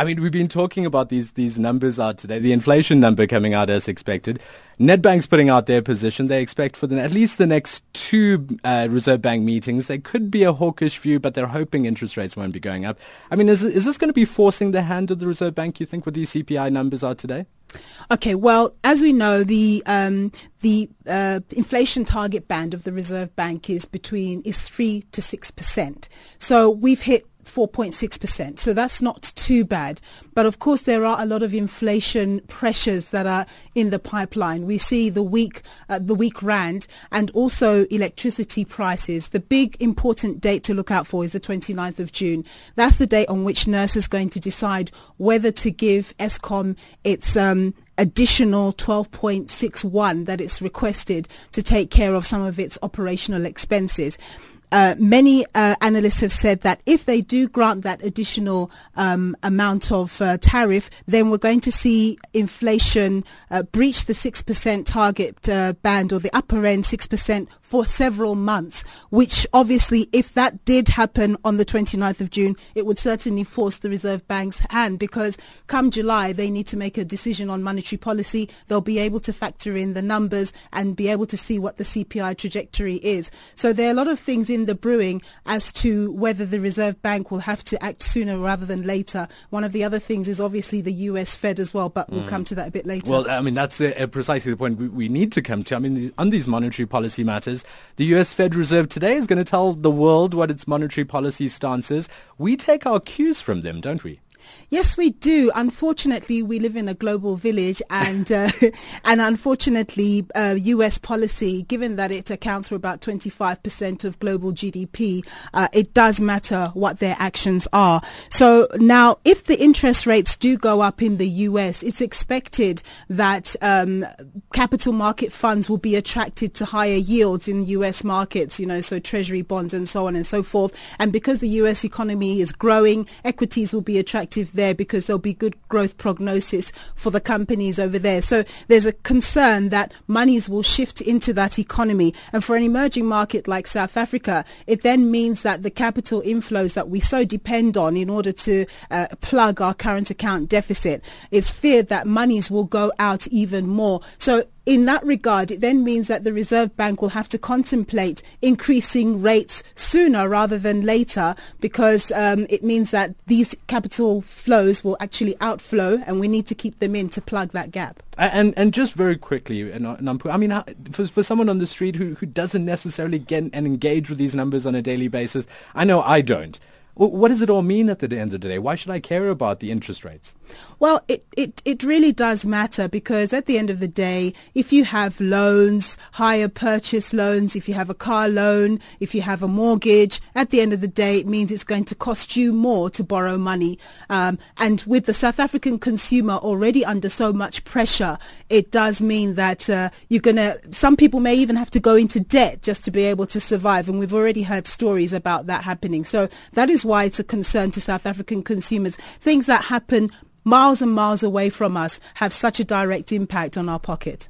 I mean, we've been talking about these these numbers out today. The inflation number coming out as expected. Nedbank's putting out their position. They expect for the, at least the next two uh, Reserve Bank meetings, there could be a hawkish view, but they're hoping interest rates won't be going up. I mean, is is this going to be forcing the hand of the Reserve Bank? You think with these CPI numbers out today? Okay, well, as we know, the um, the uh, inflation target band of the Reserve Bank is between is three to six percent. So we've hit 4.6%. So that's not too bad. But of course, there are a lot of inflation pressures that are in the pipeline. We see the weak, uh, the weak rand and also electricity prices. The big important date to look out for is the 29th of June. That's the date on which NERSA is going to decide whether to give Eskom its um, additional 12.61 that it's requested to take care of some of its operational expenses. Uh, many uh, analysts have said that if they do grant that additional um, amount of uh, tariff, then we're going to see inflation uh, breach the 6% target uh, band or the upper end 6% for several months, which obviously, if that did happen on the 29th of June, it would certainly force the Reserve Bank's hand because come July, they need to make a decision on monetary policy. They'll be able to factor in the numbers and be able to see what the CPI trajectory is. So there are a lot of things in in the brewing as to whether the Reserve Bank will have to act sooner rather than later. One of the other things is obviously the US Fed as well, but we'll mm. come to that a bit later. Well, I mean, that's uh, precisely the point we, we, need to come to. I mean, on these monetary policy matters, the US Fed Reserve today is going to tell the world what its monetary policy stance is. We take our cues from them, don't we? Yes, we do. Unfortunately, we live in a global village, and uh, and unfortunately, uh, U.S. policy, given that it accounts for about 25 percent of global GDP, uh, it does matter what their actions are. So now, if the interest rates do go up in the U.S., it's expected that um, capital market funds will be attracted to higher yields in U.S. markets. You know, so Treasury bonds and so on and so forth. And because the U.S. economy is growing, equities will be attracted there because there'll be good growth prognosis for the companies over there. So there's a concern that monies will shift into that economy. And for an emerging market like South Africa, it then means that the capital inflows that we so depend on in order to uh, plug our current account deficit, it's feared that monies will go out even more. So in that regard, it then means that the Reserve Bank will have to contemplate increasing rates sooner rather than later because um, it means that these capital flows will actually outflow and we need to keep them in to plug that gap. And and just very quickly, and, I mean, for, for someone on the street who, who doesn't necessarily get and engage with these numbers on a daily basis, I know I don't. What does it all mean at the end of the day? Why should I care about the interest rates? Well, it, it, it really does matter because at the end of the day, if you have loans, hire purchase loans, if you have a car loan, if you have a mortgage, at the end of the day, it means it's going to cost you more to borrow money. Um, and with the South African consumer already under so much pressure, it does mean that uh, you're going to, some people may even have to go into debt just to be able to survive. And we've already heard stories about that happening. So that is why it's a concern to South African consumers. Things that happen miles and miles away from us have such a direct impact on our pocket.